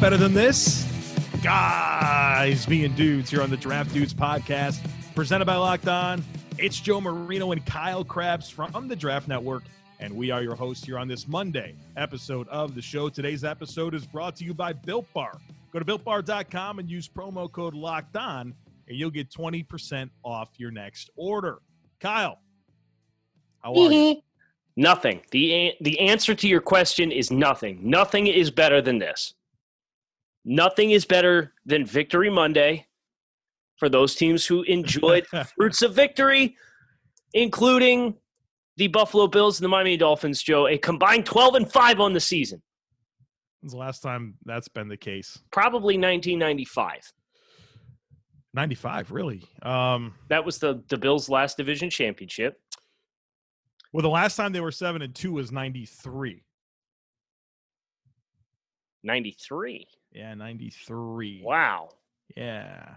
Better than this? Guys being dudes here on the Draft Dudes podcast, presented by Locked On. It's Joe Marino and Kyle Crabbs from the Draft Network, and we are your hosts here on this Monday episode of the show. Today's episode is brought to you by Built Bar. Go to builtbar.com and use promo code Locked On, and you'll get 20% off your next order. Kyle, how are you? Nothing. The the answer to your question is nothing. Nothing is better than this. Nothing is better than Victory Monday for those teams who enjoyed the fruits of victory, including the Buffalo Bills and the Miami Dolphins, Joe, a combined 12 and 5 on the season. When's the last time that's been the case? Probably 1995. 95, really? Um, That was the the Bills' last division championship. well, the last time they were 7 and 2 was 93. 93. Yeah, 93. Wow. Yeah.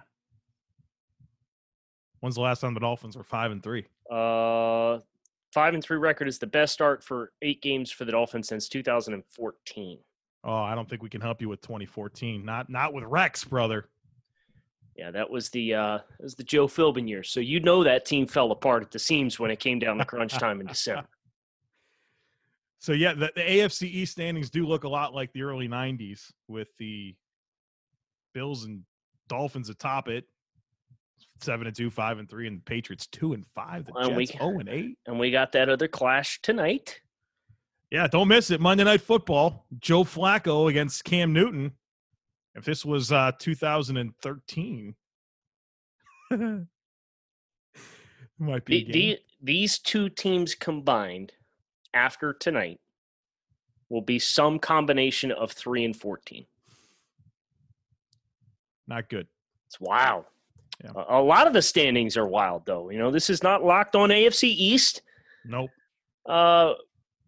When's the last time the Dolphins were 5 and 3? Uh 5 and 3 record is the best start for 8 games for the Dolphins since 2014. Oh, I don't think we can help you with 2014. Not not with Rex, brother. Yeah, that was the uh, that was the Joe Philbin year. So you know that team fell apart at the seams when it came down to crunch time in December. So yeah, the, the AFC East standings do look a lot like the early '90s, with the Bills and Dolphins atop it, seven and two, five and three, and the Patriots two and five. The And we- Jets zero and eight. And we got that other clash tonight. Yeah, don't miss it. Monday Night Football. Joe Flacco against Cam Newton. If this was uh, 2013, might be. The, the, these two teams combined after tonight will be some combination of three and fourteen. Not good. It's wild. Yeah. A, a lot of the standings are wild, though. You know, this is not locked on AFC East. Nope. Uh,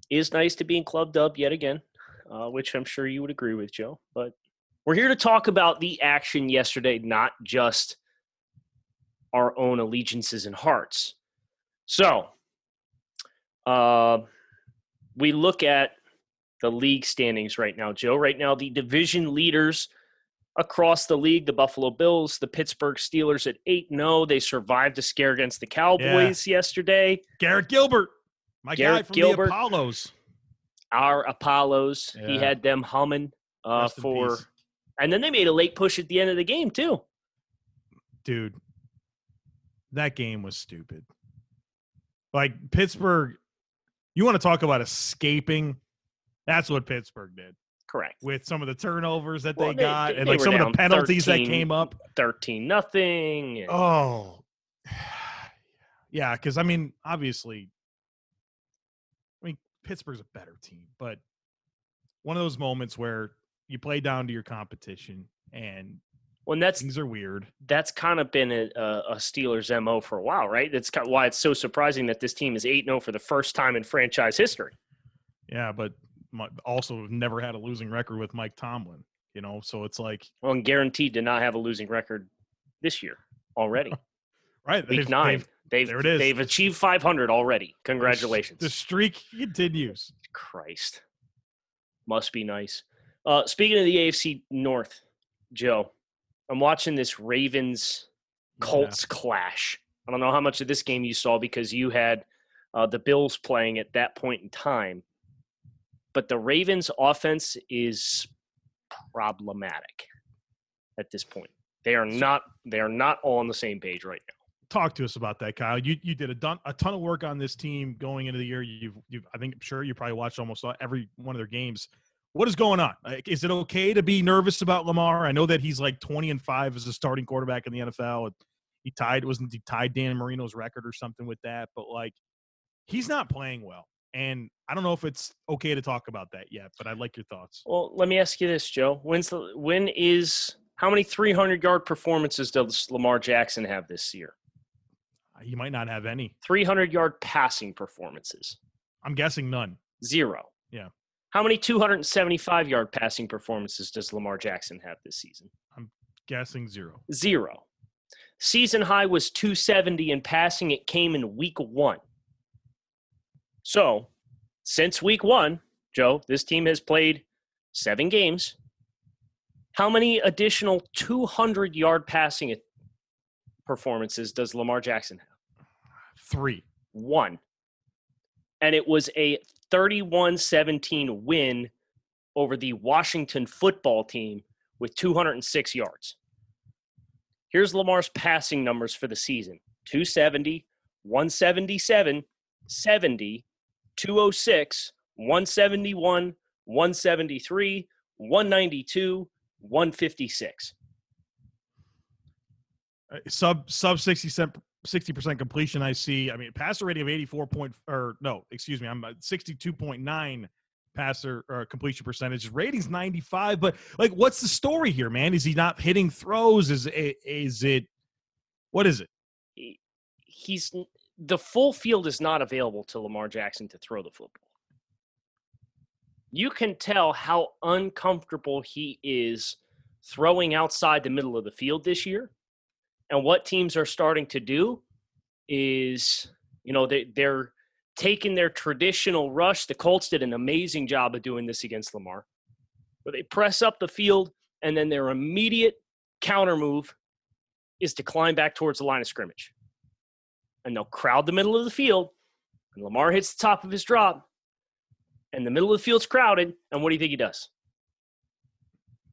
is nice to be in Club Dub yet again, uh, which I'm sure you would agree with, Joe. But we're here to talk about the action yesterday, not just our own allegiances and hearts. So, uh, we look at the league standings right now, Joe. Right now, the division leaders across the league, the Buffalo Bills, the Pittsburgh Steelers at 8 0. They survived a scare against the Cowboys yesterday. Garrett Gilbert, my guy from Gilbert. the Apollos. our Apollos. He had them humming uh, for, and then they made a late push at the end of the game too. dude, that game was stupid. Like Pittsburgh, you want to talk about escaping? That's what Pittsburgh did Correct. with some of the turnovers that Well, they they- got they- and like some of the penalties 13. that came up. Thirteen nothing. Oh, yeah. Because I mean, obviously, I mean Pittsburgh's a better team, but one of those moments where you play down to your competition and Well, that's things are weird. that's kind of been a, a Steelers mo for a while, right? That's kind of why it's so surprising that this team is eight 0 for the first time in franchise history. Yeah, but also never had a losing record with Mike Tomlin. You know, so it's like Well, and guaranteed to not have a losing record this year already. right. Week they've- nine, they've- they've there it is. they've achieved five hundred already. Congratulations. The streak continues. Christ. Must be nice. Uh, speaking of the AFC North, Joe, I'm watching this Ravens Colts clash. I don't know how much of this game you saw because you had uh, the Bills playing at that point in time. But the Ravens offense is problematic at this point. They are not they are not all on the same page right now. Talk to us about that, Kyle. You you did a, don- a ton of work on this team going into the year. You've, you've I think I'm sure you probably watched almost every one of their games. What is going on? Like, is it okay to be nervous about Lamar? I know that he's like 20 and five as a starting quarterback in the NFL. He tied wasn't he tied Dan Marino's record or something with that, but like he's not playing well. And I don't know if it's okay to talk about that yet, but I'd like your thoughts. Well, let me ask you this, Joe. When's the when is how many 300 yard performances does Lamar Jackson have this year? Uh, he might not have any. 300 yard passing performances. I'm guessing none. Zero. Yeah. How many 275 yard passing performances does Lamar Jackson have this season? I'm guessing zero. Zero. Season high was 270 in passing. It came in week one. So, since week one, Joe, this team has played seven games. How many additional 200 yard passing performances does Lamar Jackson have? Three. One. And it was a 31 17 win over the Washington football team with 206 yards. Here's Lamar's passing numbers for the season 270, 177, 70, 206, 171, 173, 192, 156. Uh, sub sub 60 60% completion I see. I mean, passer rating of 84 point or no, excuse me, I'm uh, 62.9 passer or completion percentage. Ratings 95, but like what's the story here, man? Is he not hitting throws? Is it is it what is it? He's the full field is not available to Lamar Jackson to throw the football you can tell how uncomfortable he is throwing outside the middle of the field this year. And what teams are starting to do is, you know, they, they're taking their traditional rush. The Colts did an amazing job of doing this against Lamar, where they press up the field and then their immediate counter move is to climb back towards the line of scrimmage. And they'll crowd the middle of the field, and Lamar hits the top of his drop, and the middle of the field's crowded, and what do you think he does?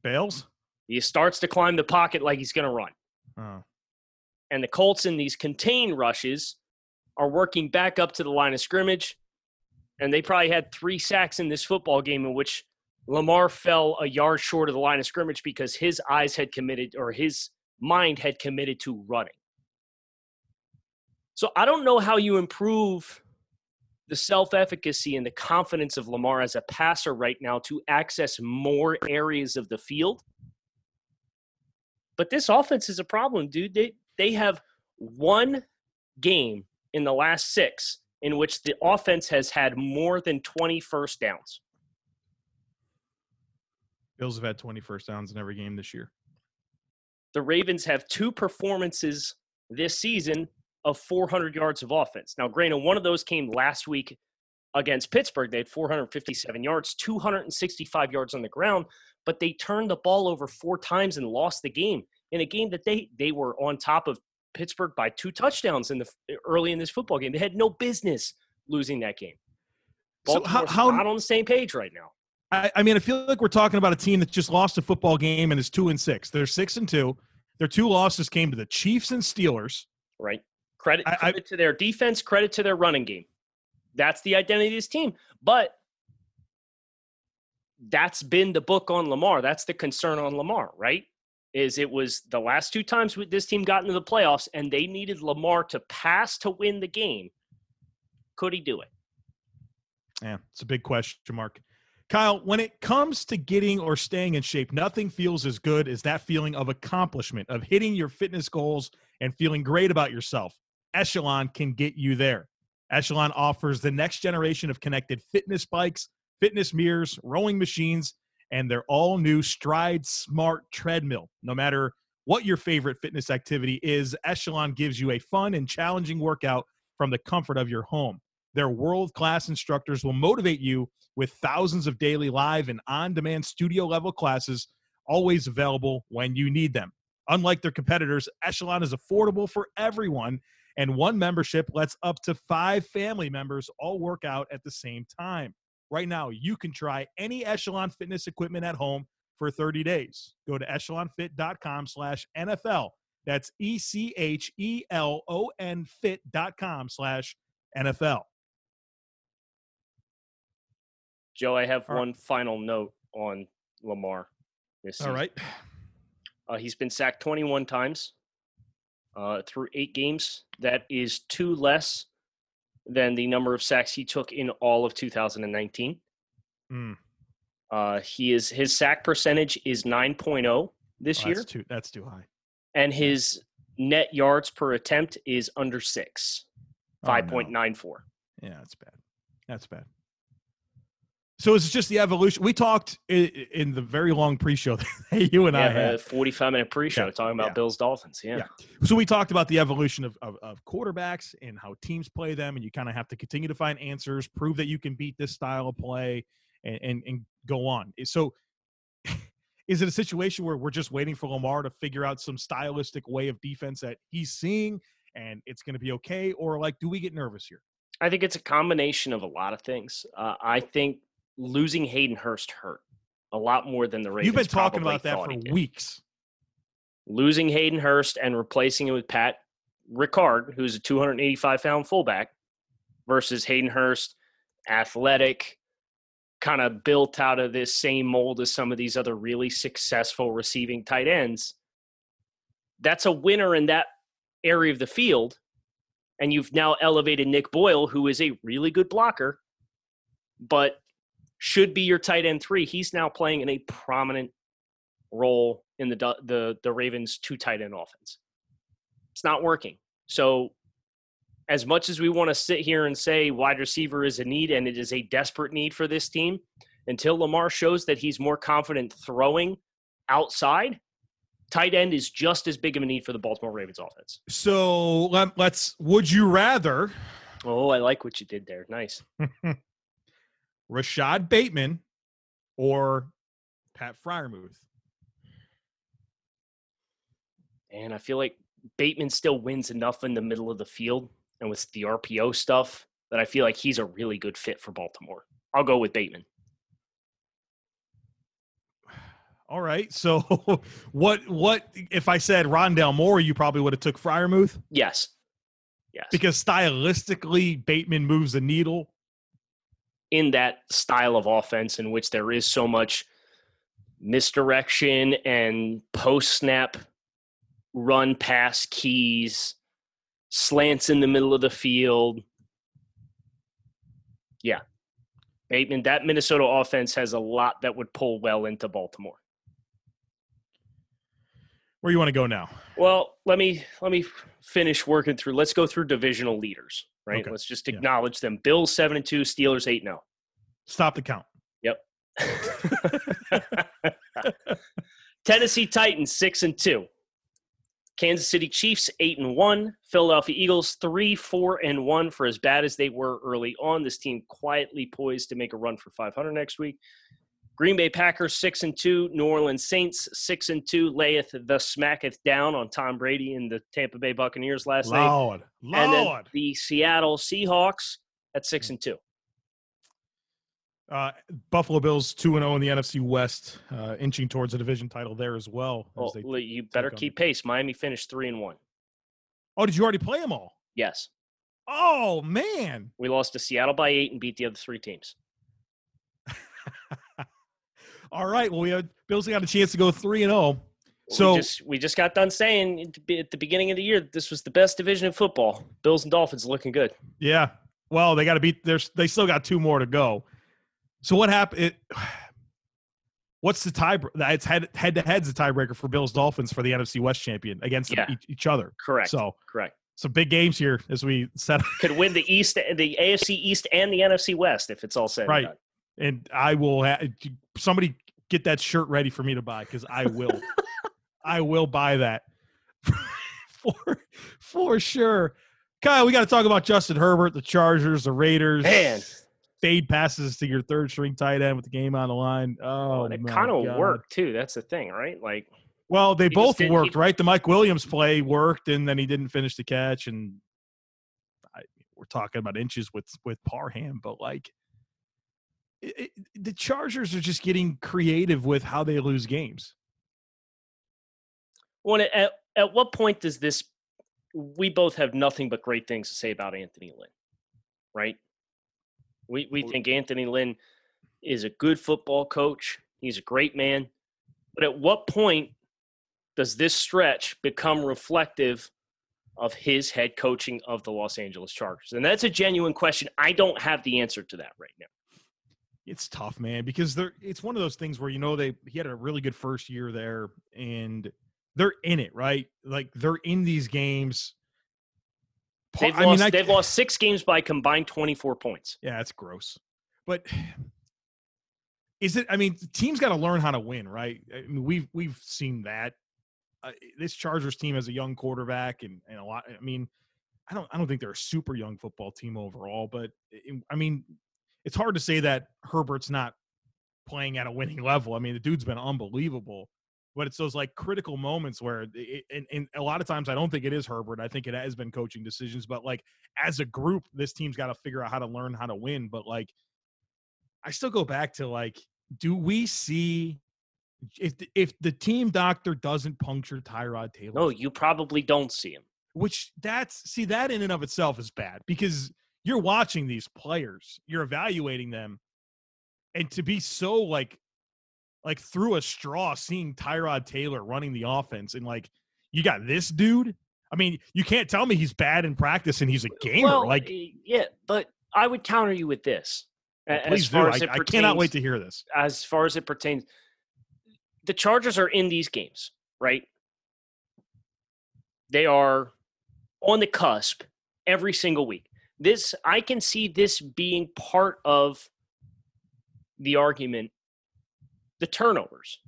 Bails? He starts to climb the pocket like he's going to run. Oh. And the Colts in these contain rushes are working back up to the line of scrimmage. And they probably had three sacks in this football game in which Lamar fell a yard short of the line of scrimmage because his eyes had committed or his mind had committed to running. So I don't know how you improve the self efficacy and the confidence of Lamar as a passer right now to access more areas of the field. But this offense is a problem, dude. They they have one game in the last 6 in which the offense has had more than 20 first downs. Bills have had 20 first downs in every game this year. The Ravens have two performances this season of 400 yards of offense. Now, granted, one of those came last week against Pittsburgh. They had 457 yards, 265 yards on the ground, but they turned the ball over four times and lost the game in a game that they they were on top of Pittsburgh by two touchdowns in the early in this football game. They had no business losing that game. Baltimore's so how, how not on the same page right now. I, I mean, I feel like we're talking about a team that just lost a football game and is two and six. They're six and two. Their two losses came to the Chiefs and Steelers. Right. Credit, I, credit I, to their defense, credit to their running game. That's the identity of this team. But that's been the book on Lamar. That's the concern on Lamar, right? Is it was the last two times this team got into the playoffs and they needed Lamar to pass to win the game. Could he do it? Yeah, it's a big question mark. Kyle, when it comes to getting or staying in shape, nothing feels as good as that feeling of accomplishment, of hitting your fitness goals and feeling great about yourself. Echelon can get you there. Echelon offers the next generation of connected fitness bikes, fitness mirrors, rowing machines, and their all new Stride Smart treadmill. No matter what your favorite fitness activity is, Echelon gives you a fun and challenging workout from the comfort of your home. Their world class instructors will motivate you with thousands of daily live and on demand studio level classes, always available when you need them. Unlike their competitors, Echelon is affordable for everyone and one membership lets up to five family members all work out at the same time. Right now, you can try any Echelon fitness equipment at home for 30 days. Go to echelonfit.com slash NFL. That's E-C-H-E-L-O-N fit.com slash NFL. Joe, I have all one right. final note on Lamar. This All right. Uh, he's been sacked 21 times uh, through eight games. That is two less than the number of sacks he took in all of 2019. Mm. Uh, he is his sack percentage is 9.0 this oh, year. That's too, that's too high. And his net yards per attempt is under six, 5.94. Oh, no. Yeah, that's bad. That's bad. So it's just the evolution. We talked in, the very long pre-show that you and yeah, I had. Forty-five minute pre-show yeah, talking about yeah. Bills Dolphins. Yeah. yeah. So we talked about the evolution of, of, of quarterbacks and how teams play them, and you kind of have to continue to find answers, prove that you can beat this style of play, and and, and go on. So is it a situation where we're just waiting for Lamar to figure out some stylistic way of defense that he's seeing and it's going to be okay? Or like, do we get nervous here? I think it's a combination of a lot of things. Uh, I think losing Hayden Hurst hurt a lot more than the Ravens. You've been talking about that for weeks. Losing Hayden Hurst and replacing it with Pat Ricard, who's a 285 pound fullback, versus Hayden Hurst, athletic, kind of built out of this same mold as some of these other really successful receiving tight ends. That's a winner in that area of the field. And you've now elevated Nick Boyle, who is a really good blocker, but should be your tight end three. He's now playing in a prominent role in the the the Ravens two tight end offense. It's not working. So as much as we want to sit here and say wide receiver is a need and it is a desperate need for this team, until Lamar shows that he's more confident throwing outside, tight end is just as big of a need for the Baltimore Ravens offense. So let, let's. Would you rather Oh, I like what you did there. Nice. Rashod Bateman or Pat Freiermuth? And I feel like Bateman still wins enough in the middle of the field and with the RPO stuff that I feel like he's a really good fit for Baltimore. I'll go with Bateman. All right. So what what if I said Rondale Moore, you probably would have took Freiermuth Yes. Yes. because stylistically Bateman moves the needle. In that style of offense in which there is so much misdirection and post snap run pass keys, slants in the middle of the field. Yeah. Bateman, that Minnesota offense has a lot that would pull well into Baltimore. Where you want to go now? Well, let me let me finish working through. Let's go through divisional leaders, right? Okay. Let's just Yeah. acknowledge them. Bills 7 and 2, Steelers 8 0. Stop the count. Yep. Tennessee Titans six and two. Kansas City Chiefs eight and one. Philadelphia Eagles three, four and one. For as bad as they were early on, this team quietly poised to make a run for 500 next week. Green Bay Packers six and two. New Orleans Saints six and two. Layeth the smacketh down on Tom Brady and the Tampa Bay Buccaneers last night. Lord. And then Lord. the Seattle Seahawks at six and two. Uh, Buffalo Bills 2 and 0 in the NFC West, uh, inching towards a division title there as well. as Well, they- you better on- keep pace. Miami finished three and one. oh, did you already play them all? Yes. Oh, man. We lost to Seattle by eight and beat the other three teams. All right. Well, we had Bills got a chance to go 3 and 0. So So- we just, we just got done saying at the- beginning of the year that this was the best division in football. Bills and Dolphins looking good. Yeah. Well, they got to beat. There's. They still got two more to go. So what happened? It, what's the tie? It's head head to head's the tiebreaker for Bills Dolphins for the NFC West champion against Yeah. each, each other. Correct. So Correct. some big games here as we set. Could win the East, the AFC East, and the NFC West if it's all said. Right. And I will. Ha- somebody get that shirt ready for me to buy because I will. I will buy that for for sure. Kyle, we got to talk about Justin Herbert, the Chargers, the Raiders. Man. fade passes to your third string tight end with the game on the line. Oh, and it kind of worked too. That's the thing, right? Like Well, they both worked, he- right? The Mike Williams play worked, and then he didn't finish the catch. And I, we're talking about inches with with Parham, but like it, the Chargers are just getting creative with how they lose games. it, at at what point does this? We both have nothing but great things to say about Anthony Lynn, right? We we think Anthony Lynn is a good football coach. He's a great man. But at what point does this stretch become reflective of his head coaching of the Los Angeles Chargers? And that's a genuine question. I don't have the answer to that right now. It's tough, man, because they're it's one of those things where you know they he had a really good first year there, and they're in it, right? Like they're in these games. They've I lost, mean, I- they've lost six games by combined 24 points. Yeah, it's gross. But is it? I mean, teams got to learn how to win, right? I mean, we've we've seen that. Uh, this Chargers team has a young quarterback, and and a lot. I mean, I don't I don't think they're a super young football team overall, but it- I mean, it's hard to say that Herbert's not playing at a winning level. I mean, the dude's been unbelievable. But it's those like critical moments where, it, and, and a lot of times, I don't think it is Herbert. I think it has been coaching decisions. But like as a group, this team's got to figure out how to learn how to win. But like, I still go back to like, do we see if the, if the team doctor doesn't puncture Tyrod Taylor? No, you probably don't see him. Which that's see that in and of itself is bad because you're watching these players, you're evaluating them, and to be so like like through a straw seeing Tyrod Taylor running the offense and like you got this dude. I mean, you can't tell me he's bad in practice and he's a gamer. Well, like, yeah, but I would counter you with this. Oh, please do. I, I cannot wait to hear this. As far as it pertains, the Chargers are in these games, right? They are on the cusp every single week. This I can see this being part of the argument the turnovers.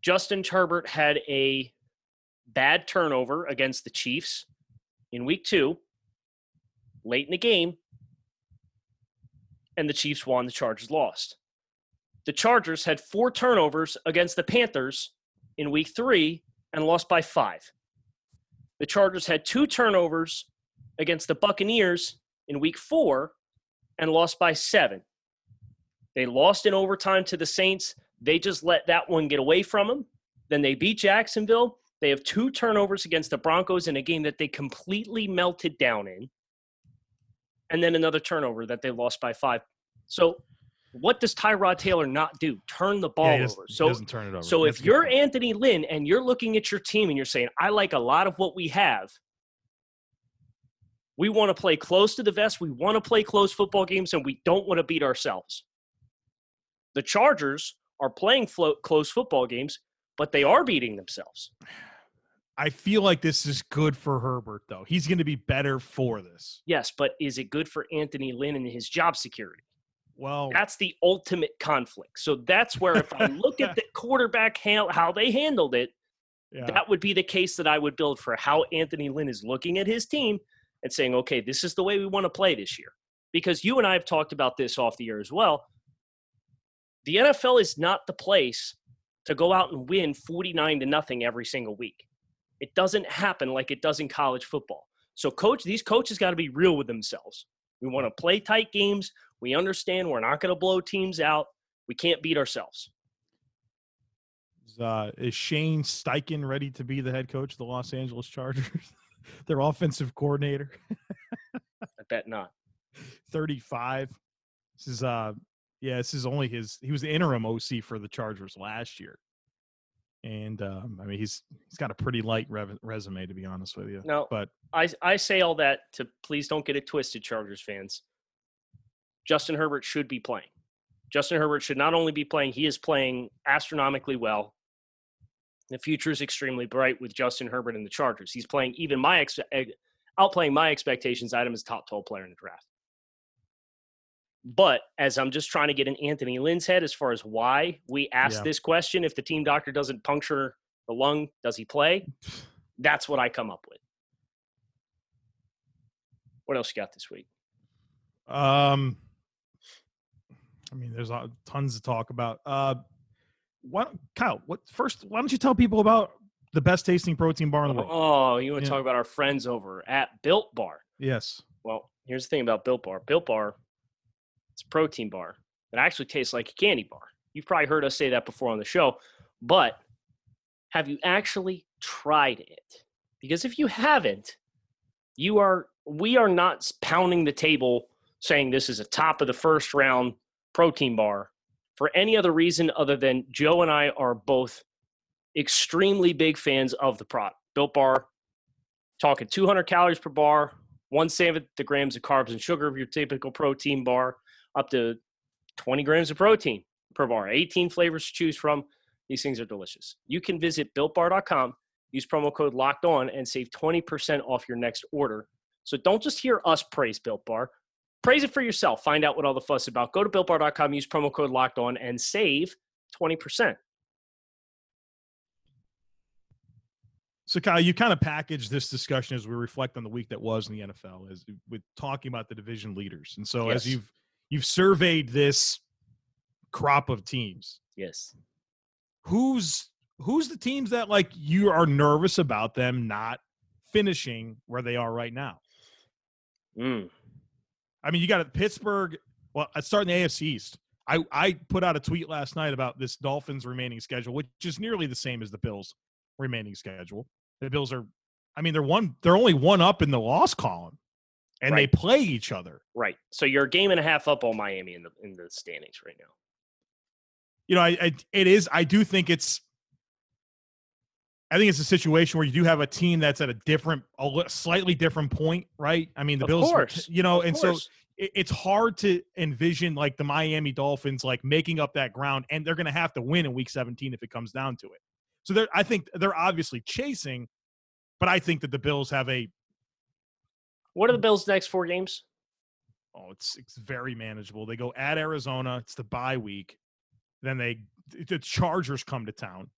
Justin Herbert had a bad turnover against the Chiefs in week 2 late in the game and the Chiefs won, the Chargers lost. The Chargers had four turnovers against the Panthers in week 3 and lost by 5. The Chargers had two turnovers against the Buccaneers in week four and lost by seven. They lost in overtime to the Saints. They just let that one get away from them. Then they beat Jacksonville. They have two turnovers against the Broncos in a game that they completely melted down in. And then another turnover that they lost by five. So what does Tyrod Taylor not do? Turn the ball yeah, over. So doesn't turn it over. So That's if you're Anthony Lynn and you're looking at your team and you're saying, I like a lot of what we have, we want to play close to the vest. We want to play close football games, and we don't want to beat ourselves. The Chargers are playing flo- close football games, but they are beating themselves. I feel like this is good for Herbert, though. He's going to be better for this. Yes, but is it good for Anthony Lynn and his job security? Well, that's the ultimate conflict. So that's where if I look at the quarterback how they handled it, yeah. that would be the case that I would build for how Anthony Lynn is looking at his team and saying, okay, this is the way we want to play this year. Because you and I have talked about this off the air as well. The NFL is not the place to go out and win 49 to nothing every single week. It doesn't happen like it does in college football. So coach, these coaches got to be real with themselves. We want to play tight games. We understand we're not going to blow teams out. We can't beat ourselves. Uh, is Shane Steichen ready to be the head coach of the Los Angeles Chargers? Their offensive coordinator. I bet not. 35. This is uh yeah, this is only his he was the interim OC for the Chargers last year. And um, I mean he's he's got a pretty light rev- resume to be honest with you. No, but I I say all that to please don't get it twisted, Chargers fans. Justin Herbert should be playing. Justin Herbert should not only be playing, he is playing astronomically well. The future is extremely bright with Justin Herbert and the Chargers. He's playing even my ex- outplaying my expectations. Item as top 12 player in the draft. But as I'm just trying to get in Anthony Lynn's head as far as why we asked yeah. this question, if the team doctor doesn't puncture the lung, does he play? That's what I come up with. What else you got this week? Um, I mean, there's tons to talk about. Uh, why, Kyle? What first? Why don't you tell people about the best tasting protein bar in the world? Oh, you want to yeah. talk about our friends over at Built Bar? Yes. Well, here's the thing about Built Bar. Built Bar, it's a protein bar that actually tastes like a candy bar. You've probably heard us say that before on the show, but have you actually tried it? Because if you haven't, you are we are not pounding the table saying this is a top of the first round protein bar for any other reason other than Joe and I are both extremely big fans of the product. Built Bar, talking 200 calories per bar, one seventh the grams of carbs and sugar of your typical protein bar, up to 20 grams of protein per bar, 18 flavors to choose from. These things are delicious. You can visit builtbar.com, use promo code locked on, and save 20% off your next order. So don't just hear us praise Built Bar praise it for yourself. Find out what all the fuss about. Go to builtbar.com, use promo code locked on, and save 20%. So, Kyle, you kind of package this discussion as we reflect on the week that was in the NFL, as with talking about the division leaders. And so, yes. as you've you've surveyed this crop of teams. Yes. Who's who's the teams that like you are nervous about them not finishing where they are right now? Mm. I mean, you got it, Pittsburgh. Well, uh, I start in the AFC East. I, I put out a tweet last night about this Dolphins remaining schedule, which is nearly the same as the Bills remaining schedule. The Bills are, I mean, they're one, they're only one up in the loss column, and Right. they play each other. Right. So you're a game and a half up on Miami in the in the standings right now. You know, I, I it is. I do think it's. I think it's a situation where you do have a team that's at a different, a slightly different point, right? I mean, the Of Bills, course. you know, Of and so course. it, it's hard to envision like the Miami Dolphins like making up that ground, and they're going to have to win in Week 17 if it comes down to it. So they're, I think they're obviously chasing, but I think that the Bills have a, what are the Bills' next four games? oh, it's it's very manageable. They go at Arizona, it's the bye week, then they the Chargers come to town,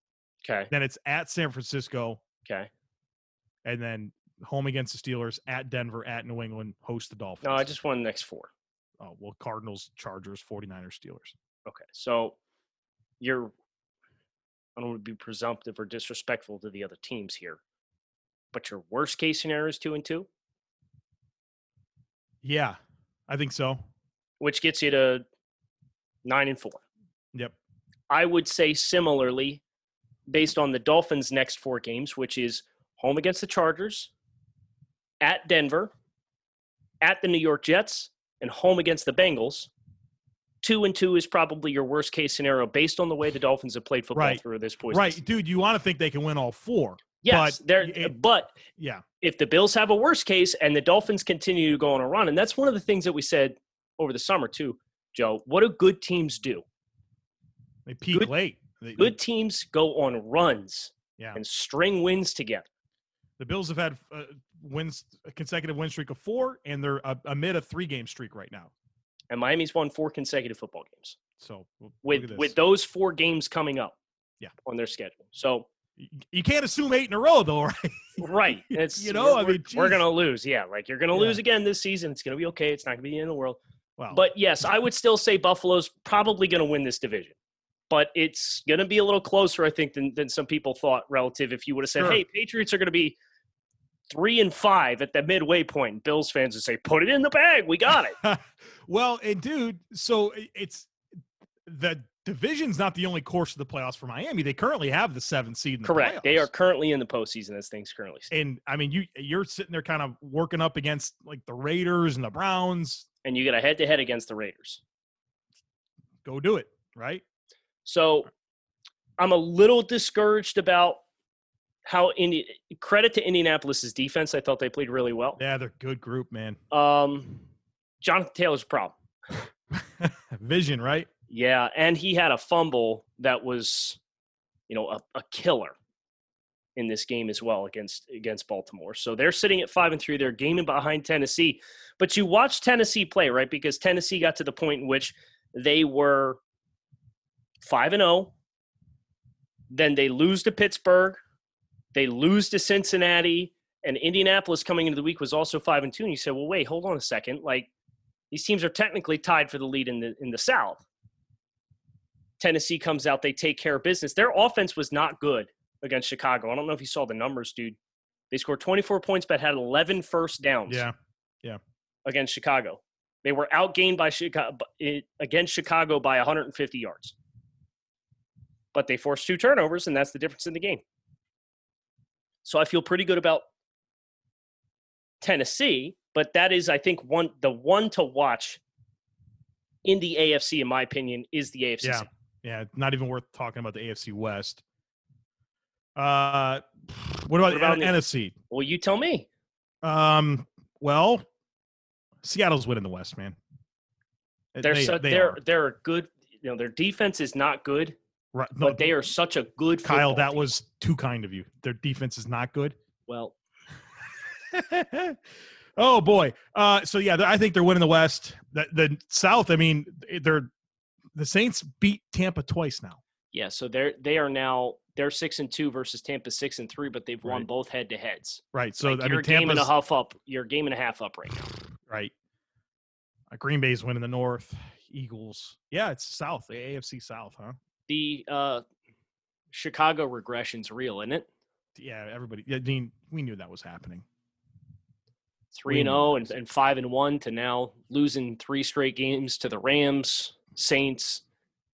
Okay. then it's at San Francisco, Okay. and then home against the Steelers, at Denver, at New England, host the Dolphins. No, I just won the next four. oh well, Cardinals, Chargers, 49ers, Steelers. Okay. So you're I don't want to be presumptive or disrespectful to the other teams here. But your worst case scenario is two and two, Yeah, I think so. which gets you to nine and four. Yep. I would say similarly, based on the Dolphins' next four games, which is home against the Chargers, at Denver, at the New York Jets, and home against the Bengals. Two and two is probably your worst case scenario based on the way the Dolphins have played football Right. through this point. Right, dude. You want to think they can win all four? Yes, but they're it- but Yeah, if the Bills have a worst case and the Dolphins continue to go on a run, and that's one of the things that we said over the summer too, Joe. What do good teams do? they peak Good- late. They- Good teams go on runs Yeah, and string wins together. the Bills have had uh, wins a consecutive win streak of four, and they're uh, amid a three game streak right now. And Miami's won four consecutive football games So with with those four games coming up. Yeah. on their schedule. So you can't assume eight in a row, though, right? right, it's You know, we're, I mean, we're, we're gonna lose. Yeah, like you're gonna Yeah. lose again this season. It's gonna be okay. It's not gonna be the end of the world. Well, But yes, I would still say Buffalo's probably going to win this division. But it's going to be a little closer, I think, than, than some people thought relative. If you would have said, Sure. hey, Patriots are going to be three and five at the midway point, Bills fans would say, put it in the bag. We got it. well, and dude, so it's the division's not the only course of the playoffs for Miami. They currently have the seventh seed. In the Correct. They are currently in the postseason as things currently stand. And I mean, you you're sitting there kind of working up against like the Raiders and the Browns. And you get a head to head against the Raiders. Go do it, right? So I'm a little discouraged about how Indi- credit to Indianapolis's defense. I thought they played really well. Yeah, they're a good group, man. Um, Jonathan Taylor's a problem. Vision, right? Yeah, and he had a fumble that was, you know, a, a killer in this game as well against against Baltimore. So they're sitting at five and three. They're gaming behind Tennessee. But you watch Tennessee play, right? Because Tennessee got to the point in which they were five and zero. Then they lose to Pittsburgh. They lose to Cincinnati. And Indianapolis coming into the week was also five and two. And you said, well, wait, hold on a second. Like these teams are technically tied for the lead in the in the South. Tennessee comes out, they take care of business. Their offense was not good against Chicago. I don't know if you saw the numbers, dude. They scored 24 points, but had 11 first downs Yeah. Yeah. Against Chicago. They were outgained by Chicago against Chicago by 150 yards. But they forced two turnovers, and that's the difference in the game. So I feel pretty good about Tennessee, but that is, I think, one the one to watch in the AFC, in my opinion, is the AFC. Yeah. Yeah, not even worth talking about the AFC West. Uh, what about, What about the- NFC? Well, you tell me. Um, well, Seattle's winning the West, man. They're they, so, they they're are. they're good. You know, their defense is not good, Right, no, but they are such a good. Kyle, that team. was too kind of you. Their defense is not good. well. oh boy. Uh, so yeah, I think they're winning the West. The, the South. I mean, they're the Saints beat Tampa twice now. Yeah, so they're they are now they're six and two versus Tampa six and three, but they've won Right. both head to heads. Right. So like I you're mean, game and a half up. You're game and a half up right now. right. Uh, Green Bay's winning the North. Eagles. Yeah, it's South, the AFC South, huh? The uh, Chicago regression's real, isn't it? Yeah, everybody. I mean, we knew that was happening. Three and zero and, and five and one to now losing three straight games to the Rams, Saints,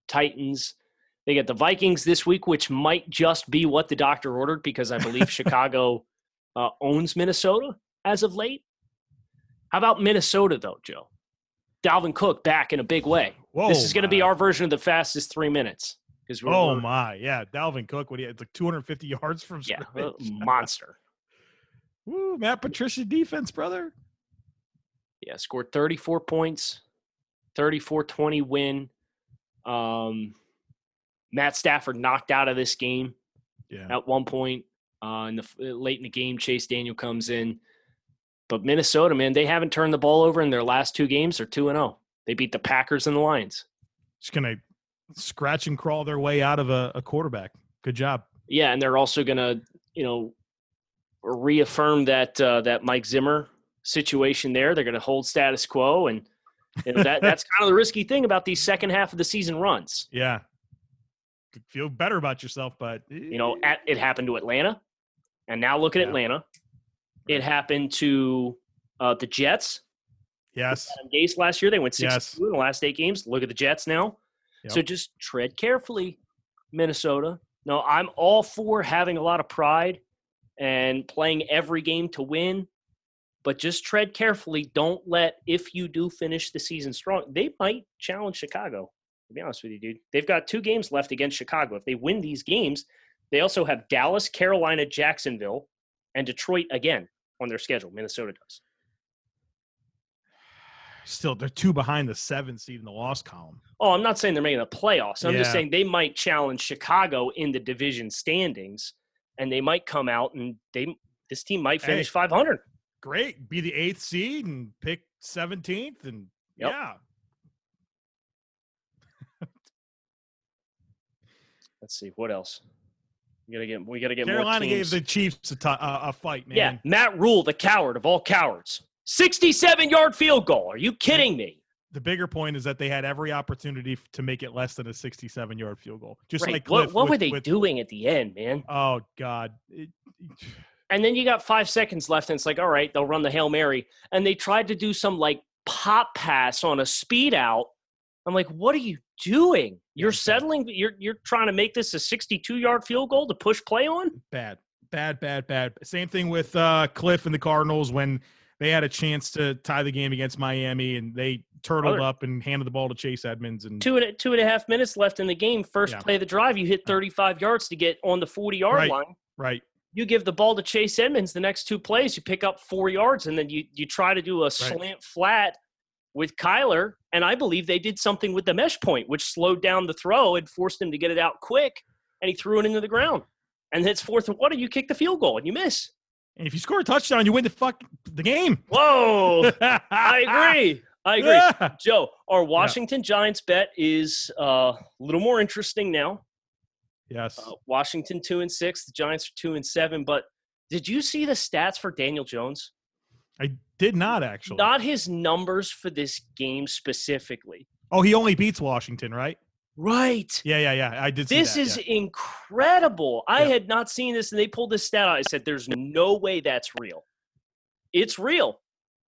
Titans. They get the Vikings this week, which might just be what the doctor ordered because I believe Chicago uh, owns Minnesota as of late. How about Minnesota though, Joe? Dalvin Cook back in a big way. Whoa, this is going to be our version of the fastest three minutes. Because Oh we're- my, yeah, Dalvin Cook. What he had like 250 yards from yeah, scrimmage. uh, monster. Woo, Matt Patricia defense, brother. Yeah, scored 34 points, 34-20 win. Um, Matt Stafford knocked out of this game Yeah, at one point. Uh, in the late in the game, Chase Daniel comes in. But Minnesota, man, they haven't turned the ball over in their last two games. They're two and zero. They beat the Packers and the Lions. just gonna scratch and crawl their way out of a, a quarterback. Good job. Yeah, and they're also gonna, you know, reaffirm that uh, that Mike Zimmer situation there. They're gonna hold status quo, and you know, that that's kind of the risky thing about these second half of the season runs. Yeah, feel better about yourself, but You know, at, it happened to Atlanta, and now look at Yeah. Atlanta. It happened to uh, the Jets. yes, Adam Gase last year. They went six Yes. two in the last eight games. Look at the Jets now. So just tread carefully, Minnesota. No, I'm all for having a lot of pride and playing every game to win, but just tread carefully. Don't let if you do finish the season strong, they might challenge Chicago. To be honest with you, dude, they've got two games left against Chicago. If they win these games, they also have Dallas, Carolina, Jacksonville, and Detroit again on their schedule. Minnesota does. Still they're two behind the seven seed in the loss column. Oh, I'm not saying they're making the playoffs. I'm just saying they might challenge Chicago in the division standings, and they might come out and they this team might Hey. finish 500. Great, be the eighth seed and pick seventeenth, and Yep. yeah, Let's see what else. We gotta get. We gotta get Carolina gave the Chiefs a ti- a a fight, man. yeah, Matt Rhule, the coward of all cowards, 67 yard field goal. Are you kidding me? The bigger point is that they had every opportunity to make it less than a 67 yard field goal. Just Right. like Cliff what what with- were they with- doing at the end, man? Oh God, It- And then you got five seconds left, and it's like, all right, they'll run the hail mary, and they tried to do some like pop pass on a speed out. I'm like, what are you doing? You're settling. You're you're trying to make this a 62 yard field goal to push play on. bad, bad, bad, bad. Same thing with uh, Kliff and the Cardinals when they had a chance to tie the game against Miami and they turtled Brother. up and handed the ball to Chase Edmonds and Two and two and a half minutes left in the game. First Yeah. play of the drive, you hit 35 yards to get on the 40 yard Right. line. right, You give the ball to Chase Edmonds. The next two plays, you pick up four yards, and then you you try to do a slant flat with Kyler. And I believe they did something with the mesh point, which slowed down the throw and forced him to get it out quick. And he threw it into the ground. And it's fourth and one, and you kick the field goal and you miss. And if you score a touchdown, you win the fuck the game. Whoa! I agree. I agree. Yeah. Joe, our Washington Giants bet is uh, a little more interesting now. Yes. Uh, Washington two and six, the Giants are two and seven. But did you see the stats for Daniel Jones? I did not actually. Not his numbers for this game specifically. oh, he only beats Washington, right? Right. Yeah, yeah, yeah. I did see This that, is yeah. incredible. I Yeah. had not seen this, and they pulled this stat out. I said, "There's no way that's real." It's real.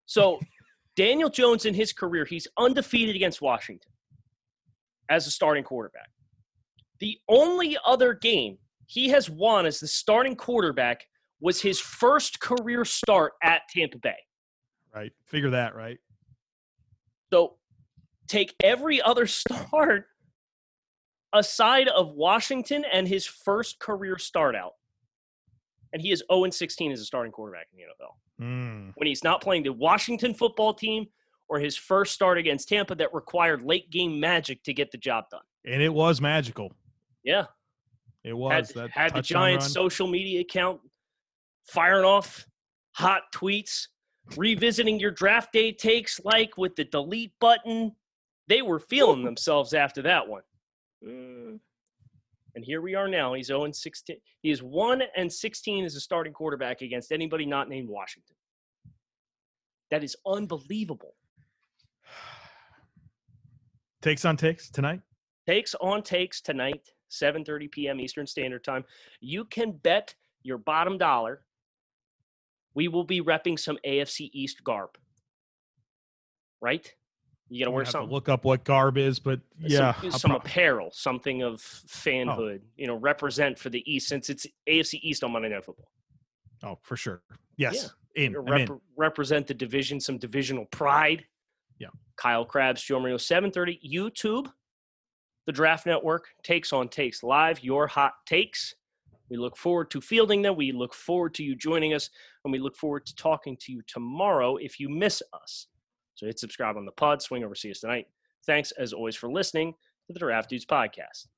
So, Daniel Jones in his career, he's undefeated against Washington as a starting quarterback. The only other game he has won as the starting quarterback was his first career start at Tampa Bay. right. Figure that, right? So take every other start aside of Washington and his first career start out. And he is 0 16 as a starting quarterback in the NFL. Mm. When he's not playing the Washington football team or his first start against Tampa that required late game magic to get the job done. And it was magical. Yeah. It was Had, that had the Giants run. social media account firing off hot tweets, revisiting your draft day takes like with the delete button. They were feeling themselves after that one. Mm. And here we are now. He's 0 and 16. He is 1 and 16 as a starting quarterback against anybody not named Washington. That is unbelievable. Takes on takes tonight. Takes on takes tonight, 7:30 p.m. Eastern Standard Time. You can bet your bottom dollar. We will be repping some AFC East garb. Right? You got to wear something. look up what garb is, but yeah, some, some apparel, something of oh. fanhood. You know, represent for the East since it's AFC East on Monday Night Football. oh for sure. Yes, in. Rep- in. represent the division, some divisional pride. Yeah. Kyle Crabbs, Joe Marino, 7:30 YouTube. The Draft Network takes on takes live your hot takes. We look forward to fielding them. We look forward to you joining us, and we look forward to talking to you tomorrow if you miss us. So hit subscribe on the pod. Swing over, see us tonight. Thanks as always for listening to the Draft Dudes podcast.